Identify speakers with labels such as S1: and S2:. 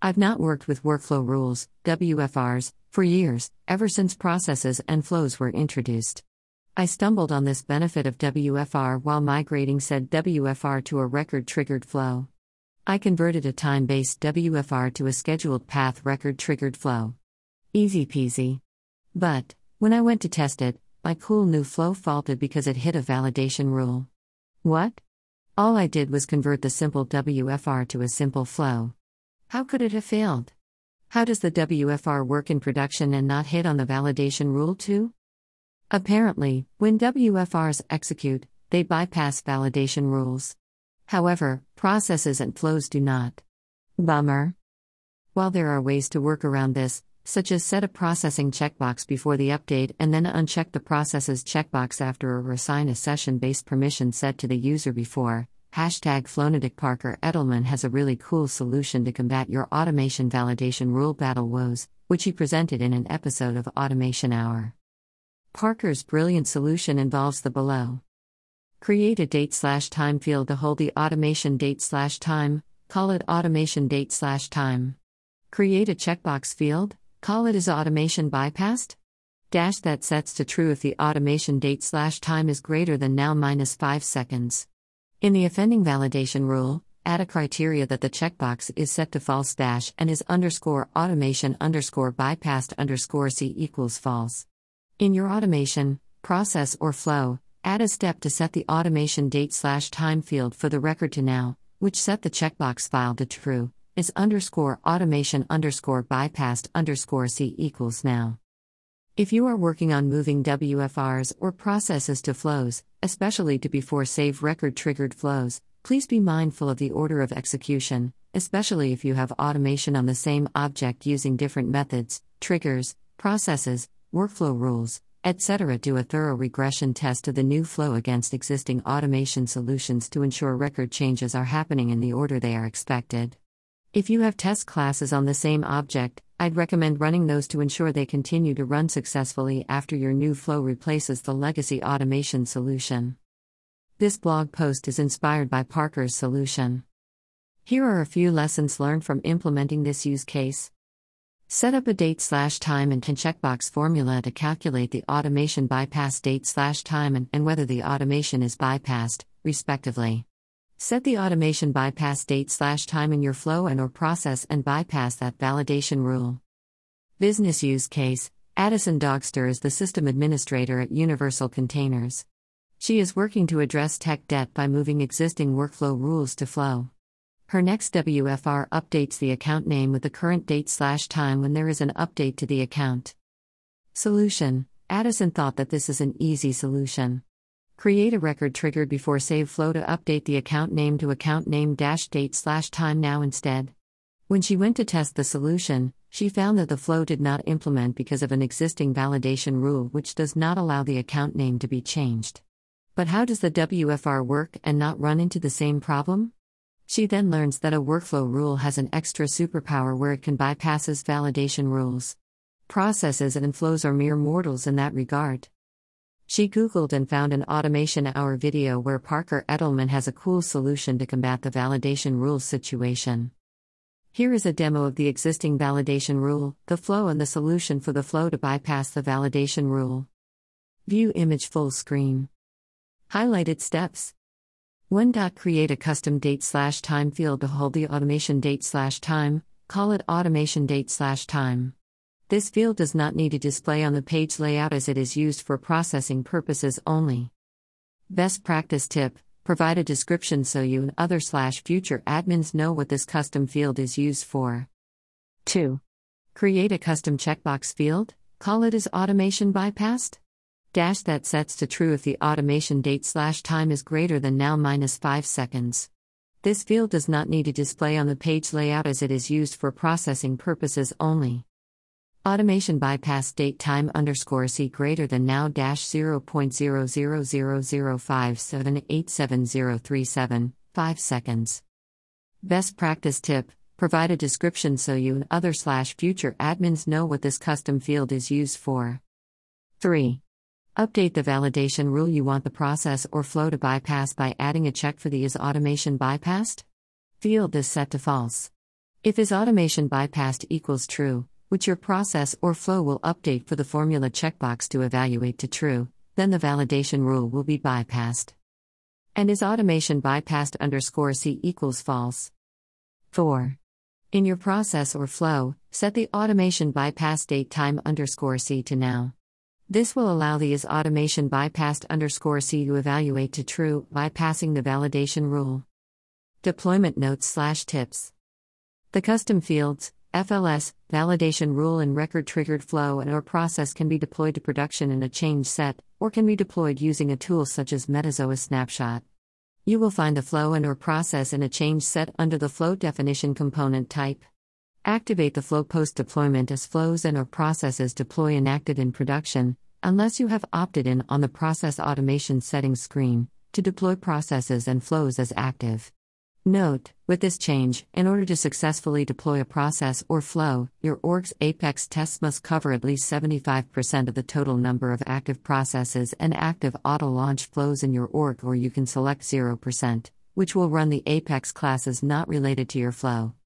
S1: I've not worked with workflow rules, WFRs, for years, ever since processes and flows were introduced. I stumbled on this benefit of WFR while migrating said WFR to a record triggered flow. I converted a time based WFR to a scheduled path record triggered flow. Easy peasy. But, when I went to test it, my cool new flow faulted because it hit a validation rule. What? All I did was convert the simple WFR to a simple flow. How could it have failed? How does the WFR work in production and not hit on the validation rule too? Apparently, when WFRs execute, they bypass validation rules. However, processes and flows do not. Bummer. While there are ways to work around this, such as set a processing checkbox before the update and then uncheck the processes checkbox after or assign a session based permission set to the user before, Hashtag Flownatic Parker Edelman has a really cool solution to combat your automation validation rule battle woes, which he presented in an episode of Automation Hour. Parker's brilliant solution involves the below. Create a date slash time field to hold the automation date slash time, call it automation date slash time. Create a checkbox field, call it is automation bypassed? Dash that sets to true if the automation date slash time is greater than now minus 5 seconds. In the offending validation rule, add a criteria that the checkbox is set to false dash and is underscore automation underscore bypassed underscore c equals false. In your automation, process or flow, add a step to set the automation date slash time field for the record to now, which set the checkbox file to true, is underscore automation underscore bypassed underscore c equals now. If you are working on moving WFRs or processes to flows, especially to before save record triggered flows, please be mindful of the order of execution, especially if you have automation on the same object using different methods, triggers, processes, workflow rules, etc. Do a thorough regression test of the new flow against existing automation solutions to ensure record changes are happening in the order they are expected. If you have test classes on the same object, I'd recommend running those to ensure they continue to run successfully after your new flow replaces the legacy automation solution. This blog post is inspired by Parker's solution. Here are a few lessons learned from implementing this use case. Set up a date slash time and can checkbox formula to calculate the automation bypass date slash time and, and whether the automation is bypassed, respectively. Set the automation bypass date slash time in your flow and or process and bypass that validation rule. Business use case Addison Dogster is the system administrator at Universal Containers. She is working to address tech debt by moving existing workflow rules to flow. Her next WFR updates the account name with the current date slash time when there is an update to the account. Solution Addison thought that this is an easy solution. Create a record triggered before save flow to update the account name to account name dash date slash time now instead. When she went to test the solution, she found that the flow did not implement because of an existing validation rule which does not allow the account name to be changed. But how does the WFR work and not run into the same problem? She then learns that a workflow rule has an extra superpower where it can bypasses validation rules. Processes and flows are mere mortals in that regard. She Googled and found an Automation Hour video where Parker Edelman has a cool solution to combat the validation rules situation. Here is a demo of the existing validation rule, the flow, and the solution for the flow to bypass the validation rule. View image full screen. Highlighted steps. 1. Create a custom date slash time field to hold the automation date slash time, call it automation date slash time. This field does not need to display on the page layout as it is used for processing purposes only. Best practice tip provide a description so you and other slash future admins know what this custom field is used for. 2. Create a custom checkbox field, call it as automation bypassed. Dash that sets to true if the automation date slash time is greater than now minus 5 seconds. This field does not need to display on the page layout as it is used for processing purposes only. Automation bypass date time underscore C greater than now dash 0.000578737 5 seconds. Best practice tip provide a description so you and other slash future admins know what this custom field is used for. 3. Update the validation rule you want the process or flow to bypass by adding a check for the is automation bypassed? Field is set to false. If is automation bypassed equals true, which your process or flow will update for the formula checkbox to evaluate to true, then the validation rule will be bypassed. And is automation bypassed underscore C equals false? 4. In your process or flow, set the automation bypass date time underscore C to now. This will allow the is automation bypassed underscore C to evaluate to true, bypassing the validation rule. Deployment notes slash tips. The custom fields, FLS, validation rule and record triggered flow and or process can be deployed to production in a change set, or can be deployed using a tool such as Metazoa Snapshot. You will find the flow and or process in a change set under the flow definition component type. Activate the flow post deployment as flows and or processes deploy enacted in production, unless you have opted in on the process automation settings screen to deploy processes and flows as active. Note, with this change, in order to successfully deploy a process or flow, your org's Apex tests must cover at least 75% of the total number of active processes and active auto launch flows in your org, or you can select 0%, which will run the Apex classes not related to your flow.